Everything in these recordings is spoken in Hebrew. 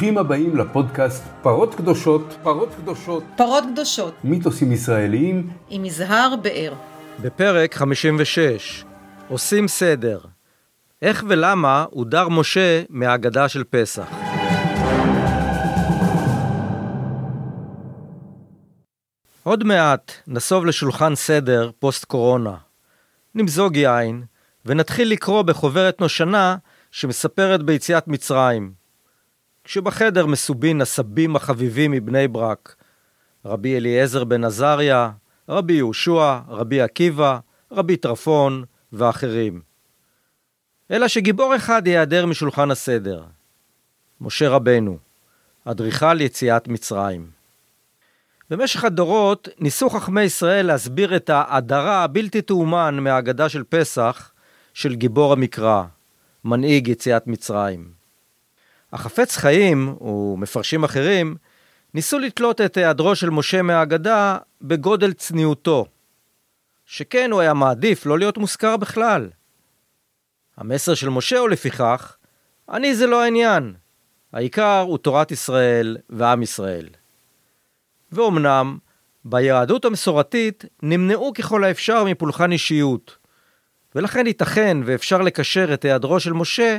ברוכים הבאים לפודקאסט פרות קדושות, פרות קדושות, פרות קדושות, מיתוסים ישראליים, עם יזהר באר. בפרק 56 עושים סדר. איך ולמה הודר משה מהאגדה של פסח. עוד מעט נסוב לשולחן סדר פוסט קורונה. נמזוג יין ונתחיל לקרוא בחוברת נושנה שמספרת ביציאת מצרים. כשבחדר מסובין הסבים החביבים מבני ברק, רבי אליעזר בן עזריה, רבי יהושע, רבי עקיבא, רבי טרפון ואחרים. אלא שגיבור אחד ייעדר משולחן הסדר, משה רבנו, אדריכל יציאת מצרים. במשך הדורות ניסו חכמי ישראל להסביר את ההדרה הבלתי תאומן מהאגדה של פסח של גיבור המקרא, מנהיג יציאת מצרים. החפץ חיים, ומפרשים אחרים, ניסו לתלות את היעדרו של משה מהאגדה בגודל צניעותו, שכן הוא היה מעדיף לא להיות מוזכר בכלל. המסר של משה הוא לפיכך, אני זה לא העניין, העיקר הוא תורת ישראל ועם ישראל. ואומנם, ביהדות המסורתית נמנעו ככל האפשר מפולחן אישיות, ולכן ייתכן ואפשר לקשר את היעדרו של משה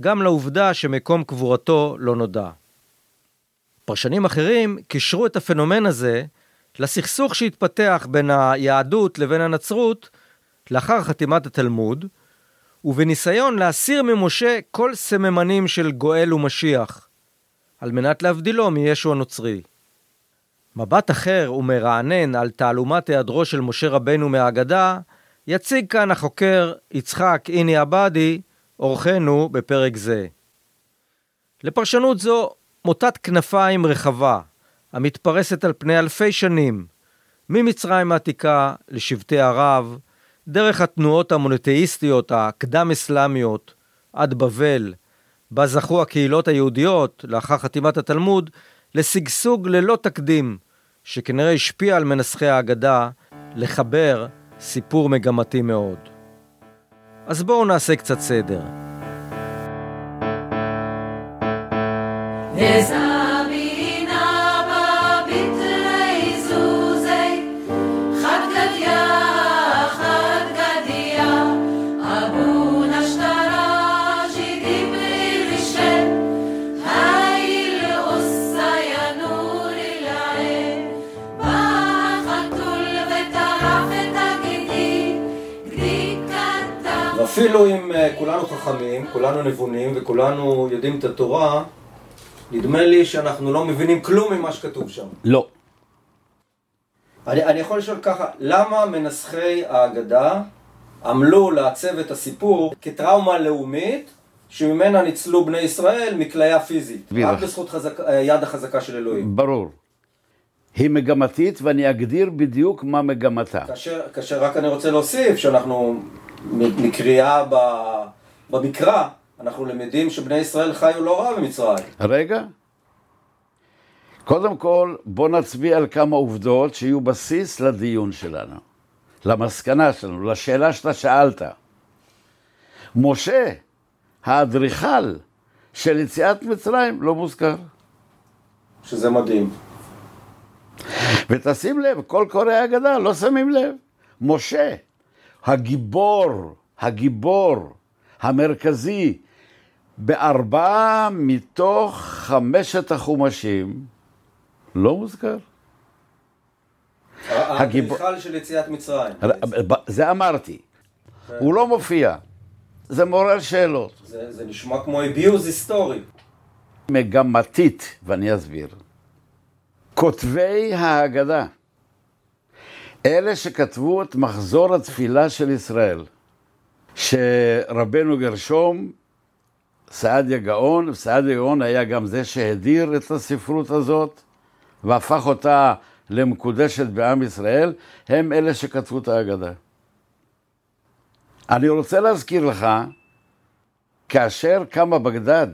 גם לעובדה שמקום קבורתו לא נודע. פרשנים אחרים קישרו את הפנומן הזה לסכסוך שהתפתח בין היהדות לבין הנצרות לאחר חתימת התלמוד, ובניסיון להסיר ממשה כל סממנים של גואל ומשיח, על מנת להבדילו מישו הנוצרי. מבט אחר ומרענן על תעלומת היעדרו של משה רבנו מהאגדה, יציג כאן החוקר יצחק איני עבדי, אורחנו בפרק זה. לפרשנות זו מוטת כנפיים רחבה, המתפרסת על פני אלפי שנים, ממצרים העתיקה לשבטי ערב, דרך התנועות המונותאיסטיות הקדם-אסלאמיות עד בבל, בה זכו הקהילות היהודיות, לאחר חתימת התלמוד, לשגשוג ללא תקדים, שכנראה השפיע על מנסחי האגדה לחבר סיפור מגמתי מאוד. אז בואו נעשה קצת סדר. אפילו אם אה, כולנו חכמים, כולנו נבונים וכולנו יודעים את התורה, נדמה לי שאנחנו לא מבינים כלום ממה שכתוב שם. לא. אני, אני יכול לשאול ככה, למה מנסחי ההגדה עמלו לעצב את הסיפור כטראומה לאומית שממנה ניצלו בני ישראל מכליה פיזית, רק בזכות חזק, אה, יד החזקה של אלוהים? ברור. היא מגמתית ואני אגדיר בדיוק מה מגמתה. כאשר, כאשר רק אני רוצה להוסיף שאנחנו מקריאה במקרא, אנחנו למדים שבני ישראל חיו לא רע במצרים. רגע. קודם כל, בוא נצביע על כמה עובדות שיהיו בסיס לדיון שלנו, למסקנה שלנו, לשאלה שאתה שאלת. משה, האדריכל של יציאת מצרים, לא מוזכר. שזה מדהים. ותשים לב, כל קוראי ההגדה לא שמים לב. משה, הגיבור, הגיבור המרכזי בארבעה מתוך חמשת החומשים לא מוזכר. האדריכל של יציאת מצרים. זה אמרתי. כן. הוא לא מופיע. זה מעורר שאלות. זה, זה נשמע כמו אביוז היסטורי. מגמתית, ואני אסביר. כותבי ההגדה אלה שכתבו את מחזור התפילה של ישראל, שרבנו גרשום, סעדיה גאון, סעדיה גאון היה גם זה שהדיר את הספרות הזאת והפך אותה למקודשת בעם ישראל, הם אלה שכתבו את ההגדה. אני רוצה להזכיר לך, כאשר קמה בגדד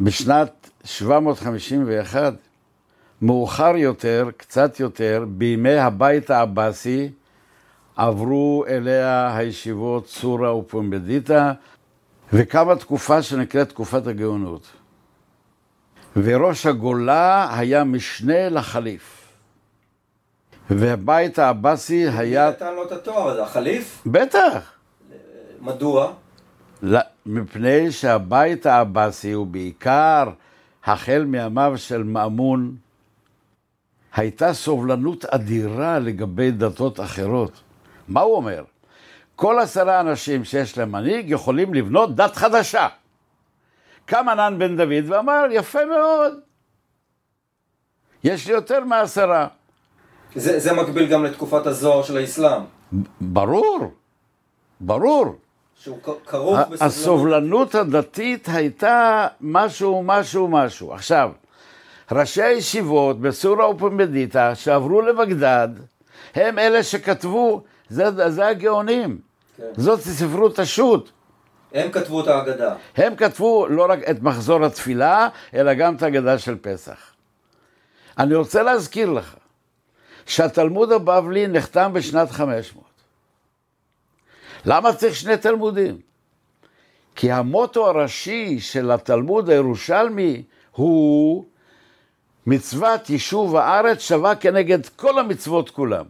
בשנת 751, מאוחר יותר, קצת יותר, בימי הבית העבאסי, עברו אליה הישיבות צורה ופומבדיטה, וקמה תקופה שנקראת תקופת הגאונות. וראש הגולה היה משנה לחליף. והבית העבאסי היה... נתן לו את התואר הזה, החליף? בטח. מדוע? לא, מפני שהבית העבאסי הוא בעיקר, החל מימיו של מאמון, הייתה סובלנות אדירה לגבי דתות אחרות. מה הוא אומר? כל עשרה אנשים שיש להם מנהיג יכולים לבנות דת חדשה. קם ענן בן דוד ואמר, יפה מאוד, יש לי יותר מעשרה. זה, זה מקביל גם לתקופת הזוהר של האסלאם. ברור, ברור. שהוא כרוך בסובלנות. הסובלנות הדתית הייתה משהו, משהו, משהו. עכשיו, ראשי הישיבות בסורה ופמדיטה שעברו לבגדד, הם אלה שכתבו, זה, זה הגאונים. כן. זאת ספרות השו"ת. הם כתבו את ההגדה. הם כתבו לא רק את מחזור התפילה, אלא גם את ההגדה של פסח. אני רוצה להזכיר לך שהתלמוד הבבלי נחתם בשנת 500. למה צריך שני תלמודים? כי המוטו הראשי של התלמוד הירושלמי הוא מצוות יישוב הארץ שווה כנגד כל המצוות כולם.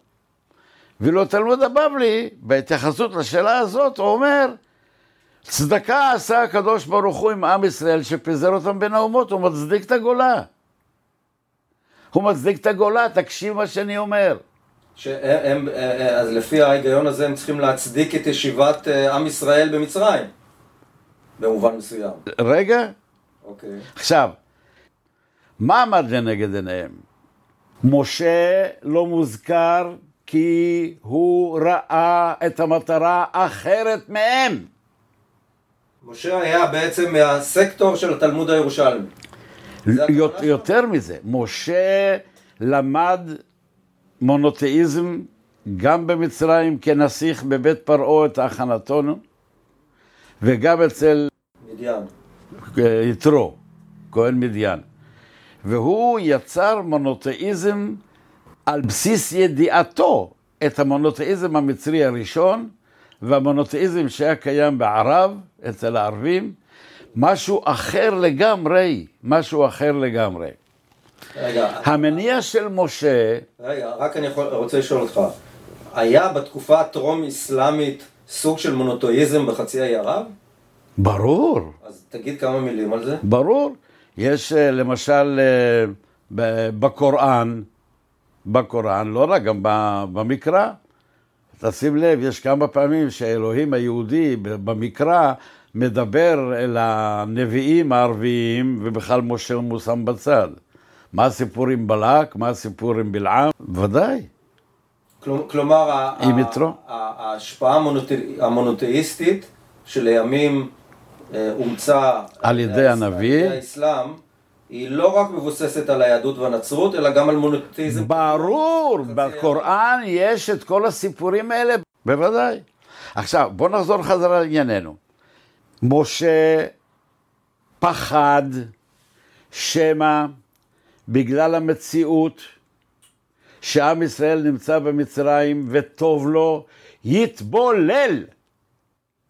ואילו תלמוד הבבלי, בהתייחסות לשאלה הזאת, הוא אומר, צדקה עשה הקדוש ברוך הוא עם עם ישראל שפיזר אותם בין האומות, הוא מצדיק את הגולה. הוא מצדיק את הגולה, תקשיב מה שאני אומר. שהם, אז לפי ההיגיון הזה הם צריכים להצדיק את ישיבת אה, עם ישראל במצרים, במובן מסוים. רגע. אוקיי. עכשיו, מה עמד לנגד עיניהם? משה לא מוזכר כי הוא ראה את המטרה אחרת מהם. משה היה בעצם מהסקטור של התלמוד הירושלמי. יותר מזה, משה למד מונותאיזם גם במצרים כנסיך בבית פרעה את הכנתונו, וגם אצל מדיין. יתרו, כהן מדיין. והוא יצר מונותאיזם על בסיס ידיעתו את המונותאיזם המצרי הראשון והמונותאיזם שהיה קיים בערב, אצל הערבים, משהו אחר לגמרי, משהו אחר לגמרי. רגע, המניע של משה... רגע, רק אני יכול, רוצה לשאול אותך, היה בתקופה הטרום-אסלאמית סוג של מונותואיזם בחצי האי ערב? ברור. אז תגיד כמה מילים על זה. ברור. יש אה, למשל אה, בקוראן, בקוראן, לא רק, גם במקרא. תשים לב, יש כמה פעמים שאלוהים היהודי במקרא מדבר אל הנביאים הערביים, ובכלל משה מושם בצד. מה הסיפור עם בלק? מה הסיפור עם בלעם? ודאי. כלומר. ההשפעה המונותאיסטית שלימים אומצה על ידי הנביא, האסלאם, היא לא רק מבוססת על היהדות והנצרות, אלא גם על מונותאיזם. ברור, בקוראן יש את כל הסיפורים האלה, בוודאי. עכשיו, בוא נחזור חזרה לענייננו. משה פחד שמא בגלל המציאות שעם ישראל נמצא במצרים וטוב לו, יתבולל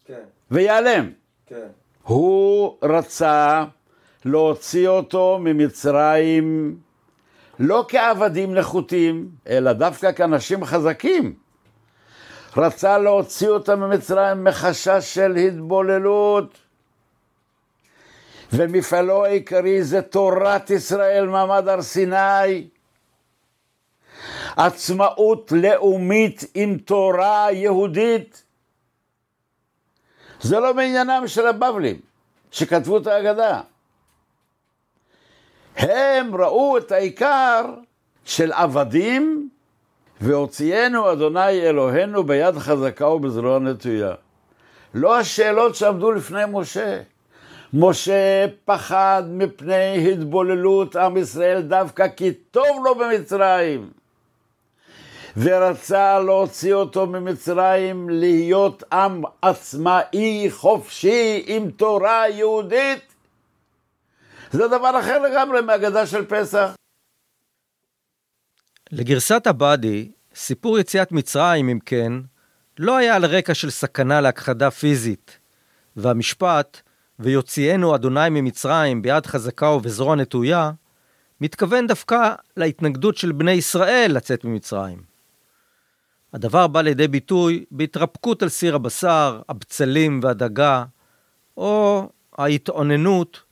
כן. ויעלם. כן. הוא רצה להוציא אותו ממצרים לא כעבדים נחותים, אלא דווקא כאנשים חזקים. רצה להוציא אותם ממצרים מחשש של התבוללות. ומפעלו העיקרי זה תורת ישראל, מעמד הר סיני. עצמאות לאומית עם תורה יהודית. זה לא מעניינם של הבבלים שכתבו את ההגדה. הם ראו את העיקר של עבדים, והוציאנו אדוני אלוהינו ביד חזקה ובזרוע נטויה. לא השאלות שעמדו לפני משה. משה פחד מפני התבוללות עם ישראל דווקא כי טוב לו במצרים. ורצה להוציא אותו ממצרים להיות עם עצמאי, חופשי, עם תורה יהודית. זה דבר אחר לגמרי מהגדה של פסח. לגרסת עבאדי, סיפור יציאת מצרים, אם כן, לא היה על רקע של סכנה להכחדה פיזית, והמשפט ויוציאנו אדוני ממצרים ביד חזקה ובזרוע נטויה, מתכוון דווקא להתנגדות של בני ישראל לצאת ממצרים. הדבר בא לידי ביטוי בהתרפקות על סיר הבשר, הבצלים והדגה, או ההתאוננות,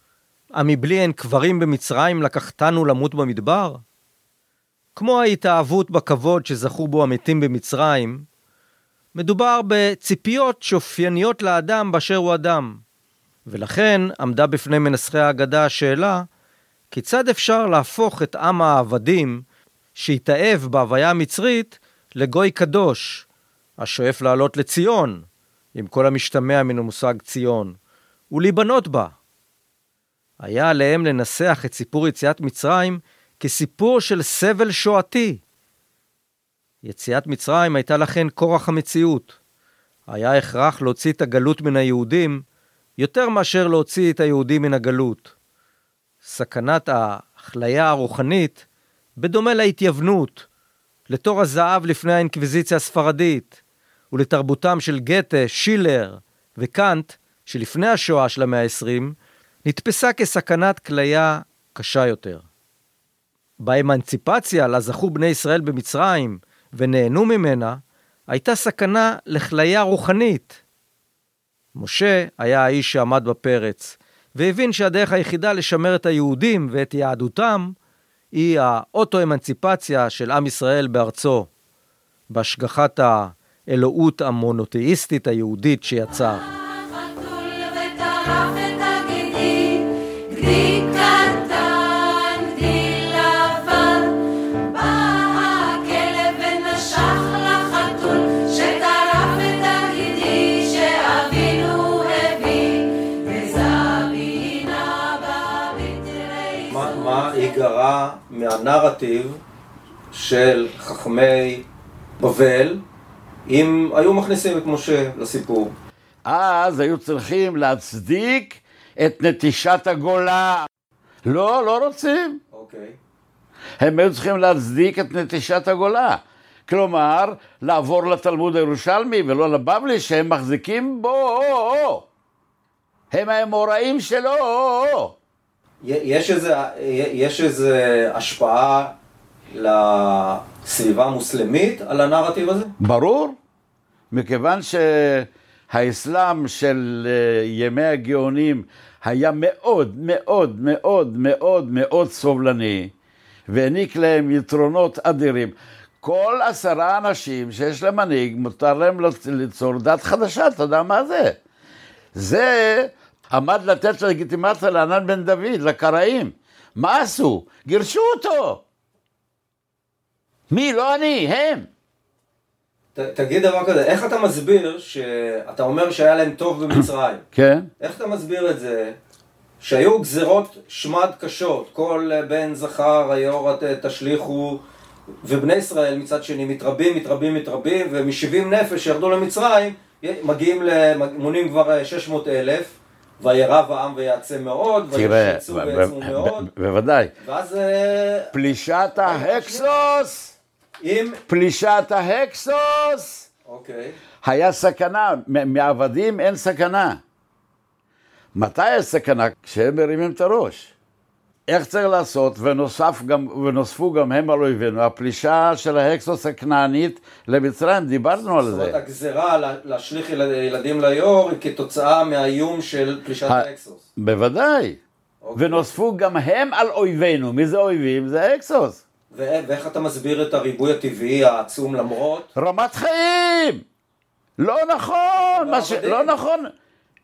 המבלי אין קברים במצרים לקחתנו למות במדבר? כמו ההתאהבות בכבוד שזכו בו המתים במצרים, מדובר בציפיות שאופייניות לאדם באשר הוא אדם. ולכן עמדה בפני מנסחי ההגדה השאלה, כיצד אפשר להפוך את עם העבדים, שהתאהב בהוויה המצרית, לגוי קדוש, השואף לעלות לציון, עם כל המשתמע מן המושג ציון, ולהיבנות בה. היה עליהם לנסח את סיפור יציאת מצרים כסיפור של סבל שואתי. יציאת מצרים הייתה לכן כורח המציאות. היה הכרח להוציא את הגלות מן היהודים, יותר מאשר להוציא את היהודים מן הגלות. סכנת ההכליה הרוחנית, בדומה להתייוונות, לתור הזהב לפני האינקוויזיציה הספרדית, ולתרבותם של גתה, שילר וקאנט, שלפני השואה של המאה ה-20, נתפסה כסכנת כליה קשה יותר. באמנציפציה לה זכו בני ישראל במצרים ונהנו ממנה, הייתה סכנה לכליה רוחנית. משה היה האיש שעמד בפרץ, והבין שהדרך היחידה לשמר את היהודים ואת יהדותם היא האוטו-אמנציפציה של עם ישראל בארצו, בהשגחת האלוהות המונותאיסטית היהודית שיצר. מהנרטיב של חכמי בבל אם היו מכניסים את משה לסיפור. אז היו צריכים להצדיק את נטישת הגולה. לא, לא רוצים. אוקיי. הם היו צריכים להצדיק את נטישת הגולה. כלומר, לעבור לתלמוד הירושלמי ולא לבבלי שהם מחזיקים בו. הם האמוראים שלו. יש איזה, יש איזה השפעה לסביבה המוסלמית על הנרטיב הזה? ברור, מכיוון שהאסלאם של אה, ימי הגאונים היה מאוד מאוד מאוד מאוד מאוד סובלני והעניק להם יתרונות אדירים. כל עשרה אנשים שיש להם מנהיג, מותר להם ליצור דת חדשה, אתה יודע מה זה? זה עמד לתת לגיטימציה לענן בן דוד, לקראים. מה עשו? גירשו אותו. מי? לא אני, הם. ת, תגיד דבר כזה, איך אתה מסביר שאתה אומר שהיה להם טוב במצרים? כן. איך אתה מסביר את זה שהיו גזרות שמד קשות, כל בן זכר היאורה תשליכו, ובני ישראל מצד שני מתרבים, מתרבים, מתרבים, ומשבעים נפש שירדו למצרים, מגיעים, מונים כבר 600 אלף, וירב העם ויעצם מאוד, וישצו ויעצמו מאוד. בוודאי. ואז... אה, פלישת ההקסוס! עם... פלישת ההקסוס! אוקיי. היה סכנה, מעבדים אין סכנה. מתי יש סכנה? כשהם מרימים את הראש. איך צריך לעשות, ונוסף גם, ונוספו גם הם על אויבינו, הפלישה של ההקסוס הכנענית למצרים, דיברנו על זה. זאת אומרת, הגזרה להשליך ילדים ליאור היא כתוצאה מהאיום של פלישת ההקסוס. בוודאי. אוקיי. ונוספו גם הם על אויבינו. מי זה אויבים? זה ההקסוס. ואיך אתה מסביר את הריבוי הטבעי העצום למרות? רמת חיים! לא נכון! ש... לא נכון!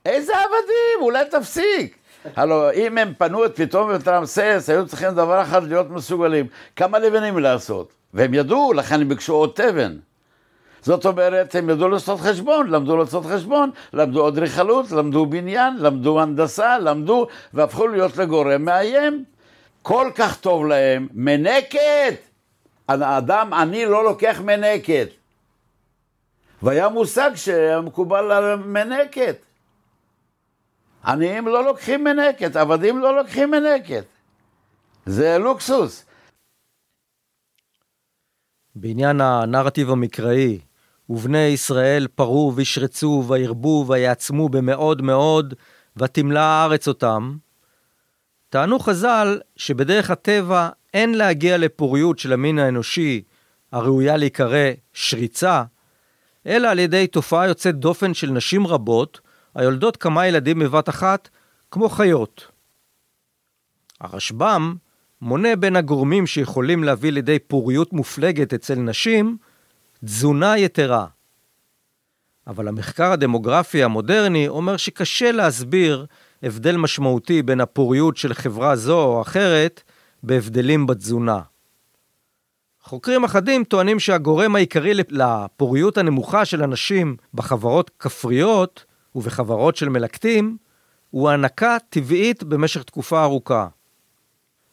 איזה עבדים? אולי תפסיק. הלו, אם הם פנו את פתאום את רמסס, היו צריכים דבר אחד להיות מסוגלים. כמה לבנים לעשות? והם ידעו, לכן הם ביקשו עוד תבן. זאת אומרת, הם ידעו לעשות חשבון, למדו לעשות חשבון, למדו אדריכלות, למדו בניין, למדו הנדסה, למדו, והפכו להיות לגורם מאיים. כל כך טוב להם, מנקת! האדם עני לא לוקח מנקת. והיה מושג שמקובל על מנקת. עניים לא לוקחים מנקת, עבדים לא לוקחים מנקת. זה לוקסוס. בעניין הנרטיב המקראי, ובני ישראל פרו וישרצו וירבו ויעצמו במאוד מאוד, ותמלא הארץ אותם, טענו חז"ל שבדרך הטבע אין להגיע לפוריות של המין האנושי הראויה להיקרא שריצה, אלא על ידי תופעה יוצאת דופן של נשים רבות היולדות כמה ילדים בבת אחת, כמו חיות. הרשב"ם מונה בין הגורמים שיכולים להביא לידי פוריות מופלגת אצל נשים, תזונה יתרה. אבל המחקר הדמוגרפי המודרני אומר שקשה להסביר הבדל משמעותי בין הפוריות של חברה זו או אחרת בהבדלים בתזונה. חוקרים אחדים טוענים שהגורם העיקרי לפוריות הנמוכה של אנשים בחברות כפריות ובחברות של מלקטים הוא הענקה טבעית במשך תקופה ארוכה.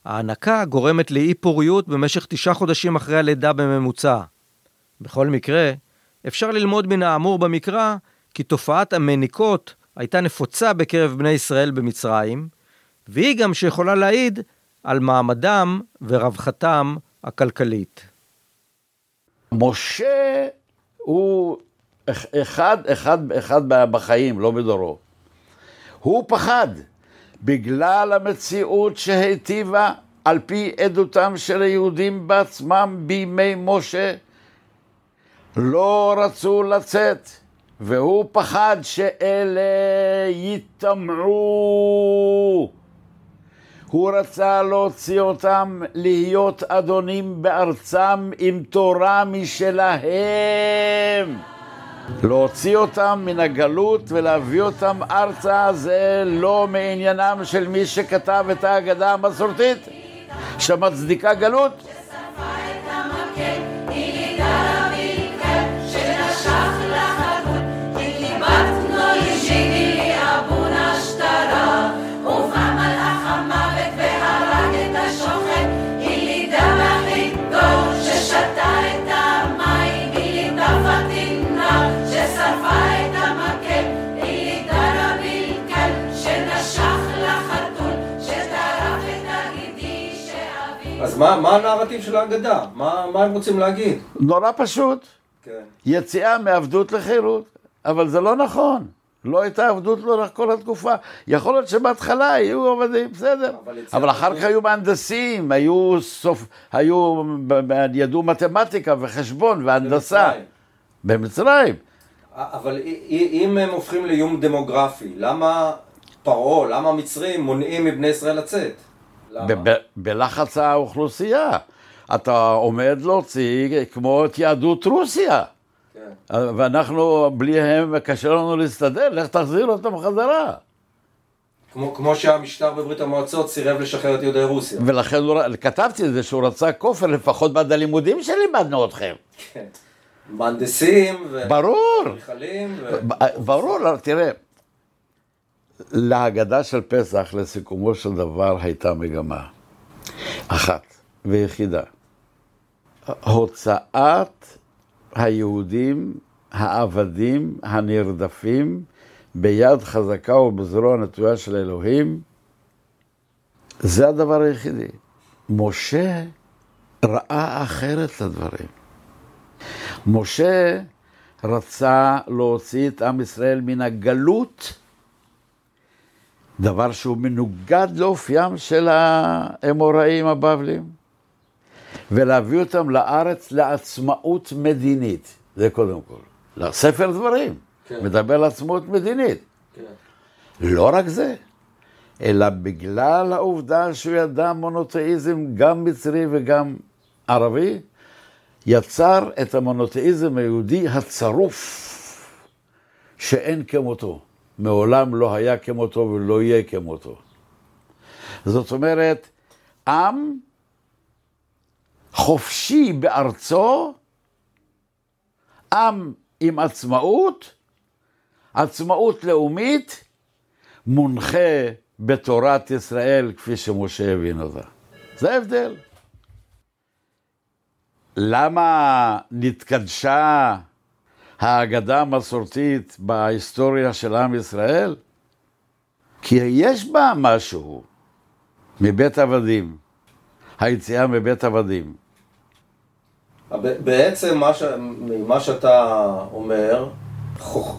ההנקה גורמת לאי פוריות במשך תשעה חודשים אחרי הלידה בממוצע. בכל מקרה, אפשר ללמוד מן האמור במקרא כי תופעת המניקות הייתה נפוצה בקרב בני ישראל במצרים, והיא גם שיכולה להעיד על מעמדם ורווחתם הכלכלית. משה הוא אחד, אחד, אחד בחיים, לא בדורו. הוא פחד בגלל המציאות שהיטיבה על פי עדותם של היהודים בעצמם בימי משה, לא רצו לצאת, והוא פחד שאלה יטמעו. הוא רצה להוציא אותם להיות אדונים בארצם עם תורה משלהם. להוציא אותם מן הגלות ולהביא אותם ארצה זה לא מעניינם של מי שכתב את ההגדה המסורתית שמצדיקה גלות. אז מה, מה הנרטיב של ההגדה? מה, מה הם רוצים להגיד? נורא פשוט. כן. יציאה מעבדות לחירות. אבל זה לא נכון. לא הייתה עבדות לאורך כל התקופה. יכול להיות שבהתחלה היו עובדים, בסדר. אבל, אבל אחר כך היו מהנדסים, היו סוף, היו, ידעו מתמטיקה וחשבון והנדסה. במצרים. במצרים. אבל אם הם הופכים לאיום דמוגרפי, למה פרעה, למה המצרים מונעים מבני ישראל לצאת? בלחץ האוכלוסייה. אתה עומד להוציא כמו את יהדות רוסיה. כן. ואנחנו, בלי הם, קשה לנו להסתדר, לך תחזיר אותם חזרה. כמו, כמו שהמשטר בברית המועצות סירב לשחרר את יהודי רוסיה. ולכן הוא, כתבתי את זה שהוא רצה כופר, לפחות בעד הלימודים שלימדנו אתכם. כן. מהנדסים ו... ברור. ו... ברור, תראה. להגדה של פסח, לסיכומו של דבר, הייתה מגמה אחת ויחידה. הוצאת היהודים, העבדים, הנרדפים, ביד חזקה ובזרוע נטויה של אלוהים, זה הדבר היחידי. משה ראה אחרת את הדברים. משה רצה להוציא את עם ישראל מן הגלות דבר שהוא מנוגד לאופיים של האמוראים הבבלים, ולהביא אותם לארץ לעצמאות מדינית, זה קודם כל. ספר דברים, כן. מדבר על עצמאות מדינית. כן. לא רק זה, אלא בגלל העובדה שהוא ידע מונותאיזם גם מצרי וגם ערבי, יצר את המונותאיזם היהודי הצרוף, שאין כמותו. מעולם לא היה כמותו ולא יהיה כמותו. זאת אומרת, עם חופשי בארצו, עם עם עצמאות, עצמאות לאומית, מונחה בתורת ישראל כפי שמשה הבין אותה. זה ההבדל. למה נתקדשה האגדה המסורתית בהיסטוריה של עם ישראל? כי יש בה משהו מבית עבדים, היציאה מבית עבדים. בעצם מה, ש... מה שאתה אומר,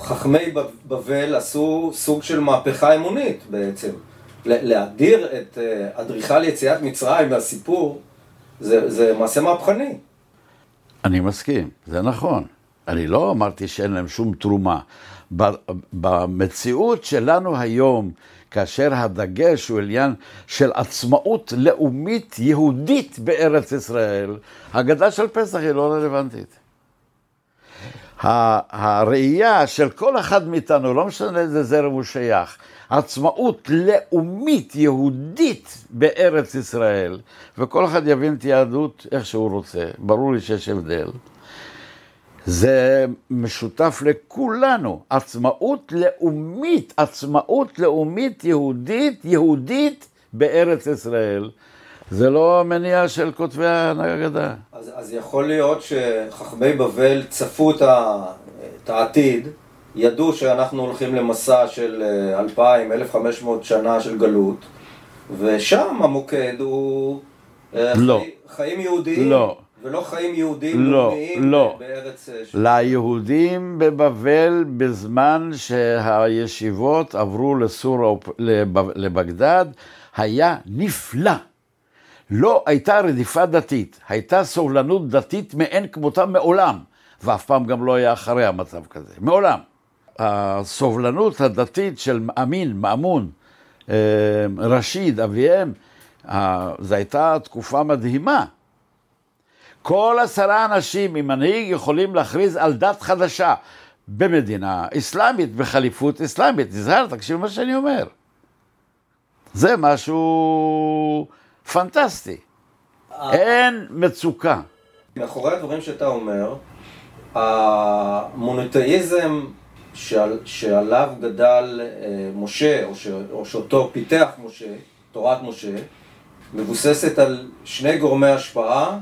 חכמי בבל עשו סוג של מהפכה אמונית בעצם. להדיר את אה, אדריכל יציאת מצרים מהסיפור, זה, זה מעשה מהפכני. אני מסכים, זה נכון. אני לא אמרתי שאין להם שום תרומה. במציאות שלנו היום, כאשר הדגש הוא עניין של עצמאות לאומית יהודית בארץ ישראל, הגדה של פסח היא לא רלוונטית. הראייה של כל אחד מאיתנו, לא משנה לאיזה זרם הוא שייך, עצמאות לאומית יהודית בארץ ישראל, וכל אחד יבין את היהדות איך שהוא רוצה, ברור לי שיש הבדל. זה משותף לכולנו, עצמאות לאומית, עצמאות לאומית יהודית, יהודית בארץ ישראל. זה לא המניע של כותבי ההגדה. אז, אז יכול להיות שחכמי בבל צפו את, ה, את העתיד, ידעו שאנחנו הולכים למסע של 2,000, אה, 1,500 שנה של גלות, ושם המוקד הוא אה, לא. חי, חיים יהודיים. לא. ולא חיים יהודיים לא, לא. בארץ... אה, של... ליהודים בבבל, בזמן שהישיבות עברו לסור, לבגדד, היה נפלא. לא הייתה רדיפה דתית, הייתה סובלנות דתית מאין כמותה מעולם, ואף פעם גם לא היה אחריה מצב כזה, מעולם. הסובלנות הדתית של אמין, מאמון, אה, רשיד, אביהם, זו הייתה תקופה מדהימה. כל עשרה אנשים עם מנהיג יכולים להכריז על דת חדשה במדינה אסלאמית, בחליפות אסלאמית. תזהר, תקשיב מה שאני אומר. זה משהו פנטסטי. אין מצוקה. מאחורי הדברים שאתה אומר, המונותאיזם שעל, שעליו גדל אה, משה, או, ש, או שאותו פיתח משה, תורת משה, מבוססת על שני גורמי השפעה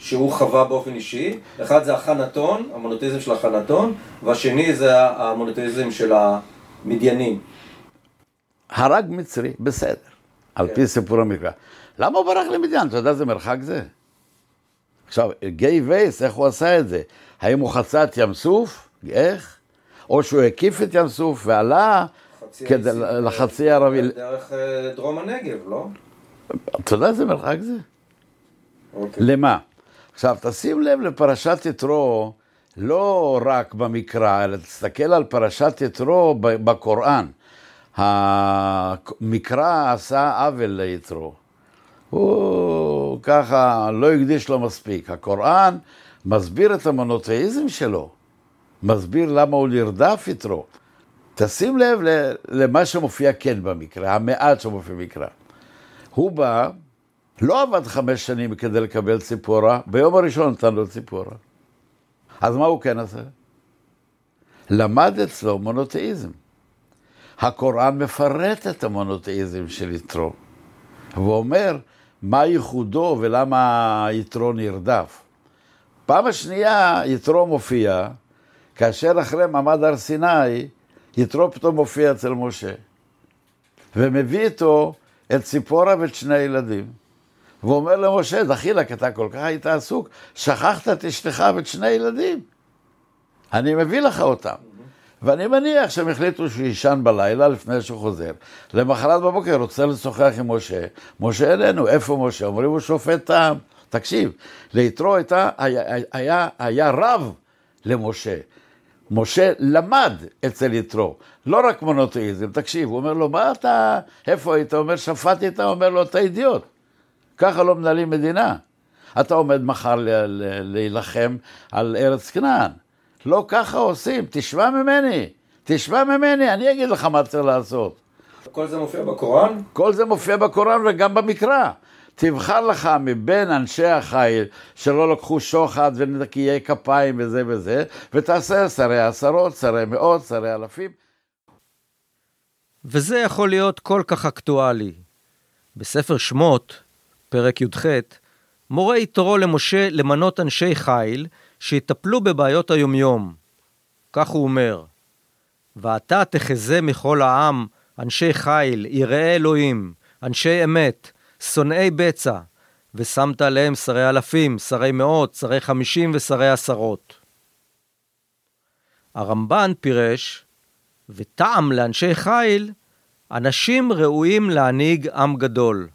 שהוא חווה באופן אישי. אחד זה החנתון, המונותאיזם של החנתון, והשני זה המונותאיזם של המדיינים. הרג מצרי, בסדר, על כן. פי סיפור המקרא. למה הוא ברח למדיין? אתה יודע איזה מרחק זה? עכשיו, גיי וייס, איך הוא עשה את זה? האם הוא חצה את ים סוף? איך? או שהוא הקיף את ים סוף ועלה כדי לחצי הערבי. דרך אה, דרום הנגב, לא? אתה יודע איזה מרחק זה? אוקיי. למה? עכשיו, תשים לב לפרשת יתרו, לא רק במקרא, אלא תסתכל על פרשת יתרו בקוראן. המקרא עשה עוול ליתרו. הוא ככה לא הקדיש לו מספיק. הקוראן מסביר את המונותאיזם שלו, מסביר למה הוא נרדף יתרו. תשים לב למה שמופיע כן במקרא, המעט שמופיע במקרא. הוא בא, לא עבד חמש שנים כדי לקבל ציפורה, ביום הראשון נתן לו ציפורה. אז מה הוא כן עשה? למד אצלו מונותאיזם. הקוראן מפרט את המונותאיזם של יתרו, ואומר מה ייחודו ולמה יתרו נרדף. פעם השנייה יתרו מופיע, כאשר אחרי מעמד הר סיני, יתרו פתאום מופיע אצל משה, ומביא איתו את ציפורה ואת שני הילדים. ואומר למשה, דחילק, אתה כל כך היית עסוק, שכחת את אשתך ואת שני הילדים. אני מביא לך אותם. ואני מניח שהם החליטו שהוא יישן בלילה לפני שהוא חוזר. למחרת בבוקר רוצה לשוחח עם משה, משה איננו, איפה משה? אומרים הוא שופט טעם. תקשיב, ליתרו הייתה, היה, היה, היה רב למשה. משה למד אצל יתרו, לא רק מונותאיזם, תקשיב, הוא אומר לו, מה אתה, איפה היית? אומר, שפטתי, אומר לו, אתה אידיוט. ככה לא מנהלים מדינה. אתה עומד מחר להילחם על ארץ כנען. לא ככה עושים, תשמע ממני, תשמע ממני, אני אגיד לך מה צריך לעשות. כל זה מופיע בקוראן? כל זה מופיע בקוראן וגם במקרא. תבחר לך מבין אנשי החיל שלא לקחו שוחד ונקיי כפיים וזה וזה, ותעשה שרי עשרות, שרי מאות, שרי אלפים. וזה יכול להיות כל כך אקטואלי. בספר שמות, פרק י"ח, מורה יתרו למשה למנות אנשי חיל שיטפלו בבעיות היומיום. כך הוא אומר, ואתה תחזה מכל העם אנשי חיל, יראי אלוהים, אנשי אמת, שונאי בצע, ושמת עליהם שרי אלפים, שרי מאות, שרי חמישים ושרי עשרות. הרמב"ן פירש, וטעם לאנשי חיל, אנשים ראויים להנהיג עם גדול,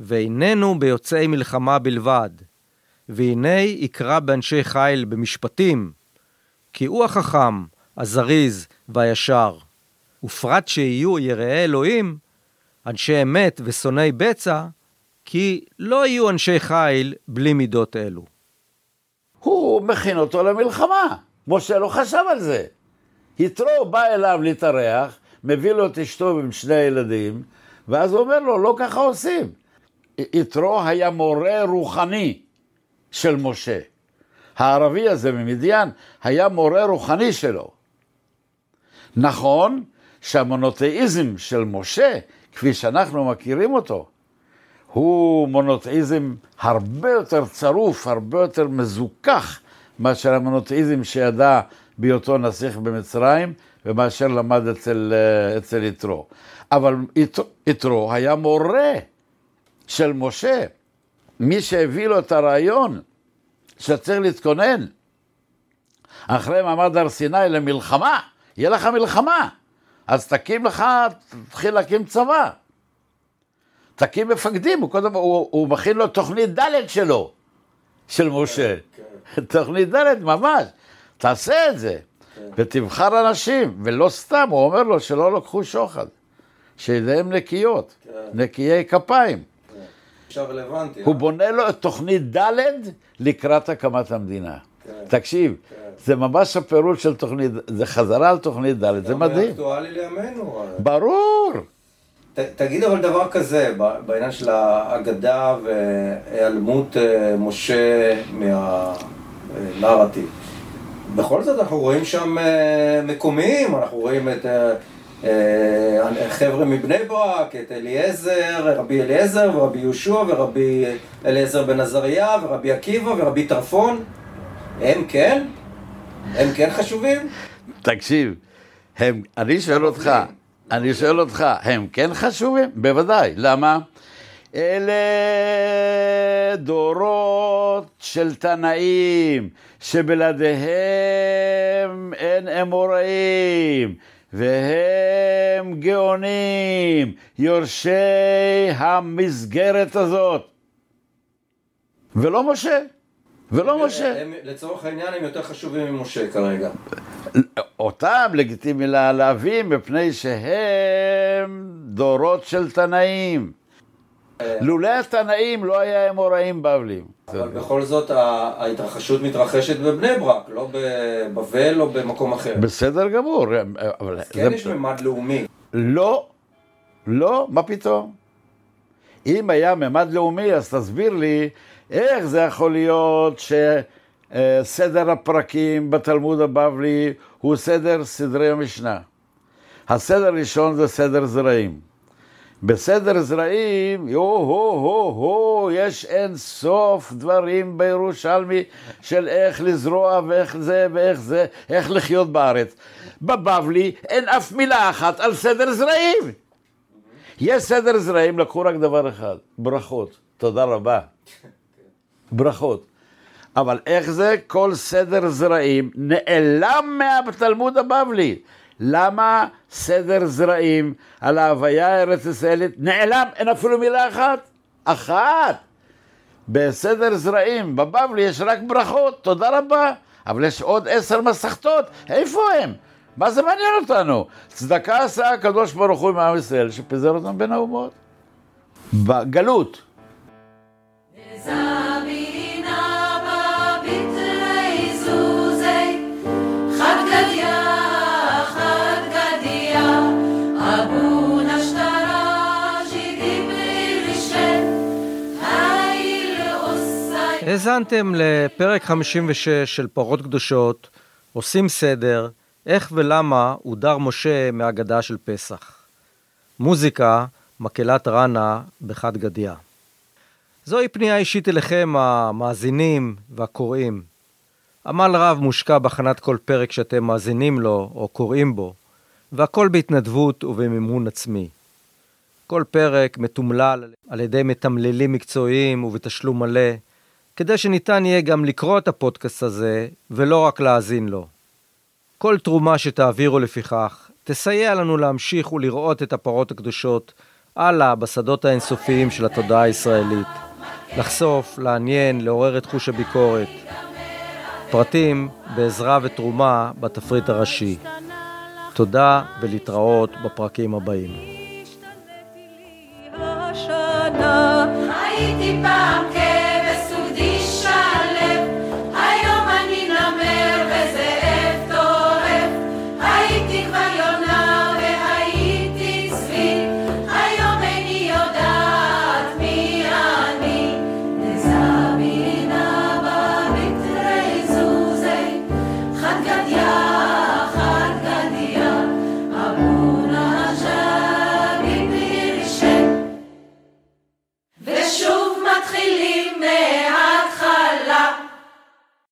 ואיננו ביוצאי מלחמה בלבד, והנה יקרא באנשי חיל במשפטים, כי הוא החכם, הזריז והישר. ופרט שיהיו יראי אלוהים, אנשי אמת ושונאי בצע, כי לא יהיו אנשי חיל בלי מידות אלו. הוא מכין אותו למלחמה. משה לא חשב על זה. יתרו בא אליו להתארח, מביא לו את אשתו עם שני הילדים, ואז הוא אומר לו, לא ככה עושים. יתרו היה מורה רוחני של משה. הערבי הזה ממדיין היה מורה רוחני שלו. נכון שהמונותאיזם של משה, כפי שאנחנו מכירים אותו, הוא מונותאיזם הרבה יותר צרוף, הרבה יותר מזוכח מאשר המונותאיזם שידע בהיותו נסיך במצרים ומאשר למד אצל, אצל יתרו. אבל יתרו היה מורה של משה. מי שהביא לו את הרעיון שצריך להתכונן אחרי מעמד הר סיני למלחמה, יהיה לך מלחמה, אז תקים לך, תתחיל להקים צבא. תקים מפקדים, הוא קודם, הוא, הוא מכין לו תוכנית ד' שלו, של משה. כן. תוכנית ד' ממש. תעשה את זה, כן. ותבחר אנשים, ולא סתם, הוא אומר לו שלא לקחו שוחד, שידיהם נקיות, כן. נקיי כפיים. רלוונטי. הוא אה? בונה לו את תוכנית ד' לקראת הקמת המדינה. כן. תקשיב, כן. זה ממש הפירוט של תוכנית, זה חזרה על תוכנית ד', זה מדהים. זה אקטואלי לימינו. ברור. ת, תגיד אבל דבר כזה, בעניין של האגדה והיעלמות אה, משה מהנרטיב. בכל זאת אנחנו רואים שם אה, מקומיים, אנחנו רואים את אה, חבר'ה מבני ברק, את אליעזר, רבי אליעזר ורבי יהושע ורבי אליעזר בן עזריה ורבי עקיבא ורבי טרפון. הם כן? הם כן חשובים? תקשיב, הם, אני שואל אותך, אני שואל אותך, הם כן חשובים? בוודאי. למה? אלה דורות של תנאים, שבלעדיהם אין אמוראים, והם גאונים, יורשי המסגרת הזאת. ולא משה. ולא משה. הם, לצורך העניין הם יותר חשובים ממשה כרגע. אותם לגיטימי להביא מפני שהם דורות של תנאים. אה. לולא התנאים לא היה אמוראים בבלים. אבל בכל זאת ההתרחשות מתרחשת בבני ברק, לא בבבל או במקום אחר. בסדר גמור. אז כן יש ממד לאומי. לא, לא, מה פתאום? אם היה ממד לאומי, אז תסביר לי איך זה יכול להיות שסדר הפרקים בתלמוד הבבלי הוא סדר סדרי המשנה. הסדר הראשון זה סדר זרעים. בסדר זרעים, הו-הו-הו-הו, יש אין סוף דברים בירושלמי של איך לזרוע ואיך זה ואיך זה, איך לחיות בארץ. בבבלי אין אף מילה אחת על סדר זרעים. יש סדר זרעים, לקחו רק דבר אחד, ברכות. תודה רבה. ברכות. אבל איך זה כל סדר זרעים נעלם מהתלמוד הבבלי? למה סדר זרעים על ההוויה הארץ ישראלית נעלם? אין אפילו מילה אחת. אחת. בסדר זרעים, בבבלי יש רק ברכות, תודה רבה. אבל יש עוד עשר מסכתות, איפה הם? מה זה מעניין אותנו? צדקה עשה הקדוש ברוך הוא עם עם ישראל, שפיזר אותם בין האומות. בגלות. האזנתם לפרק 56 של פרות קדושות, עושים סדר, איך ולמה הודר משה מהגדה של פסח. מוזיקה, מקהלת רנה בחד גדיה. זוהי פנייה אישית אליכם, המאזינים והקוראים. עמל רב מושקע בהכנת כל פרק שאתם מאזינים לו או קוראים בו, והכל בהתנדבות ובמימון עצמי. כל פרק מתומלל על ידי מתמללים מקצועיים ובתשלום מלא, כדי שניתן יהיה גם לקרוא את הפודקאסט הזה, ולא רק להאזין לו. כל תרומה שתעבירו לפיכך, תסייע לנו להמשיך ולראות את הפרות הקדושות הלאה בשדות האינסופיים של התודעה הישראלית. לחשוף, לעניין, לעורר את חוש הביקורת. פרטים בעזרה ותרומה בתפריט הראשי. תודה ולהתראות בפרקים הבאים. הייתי פעם כן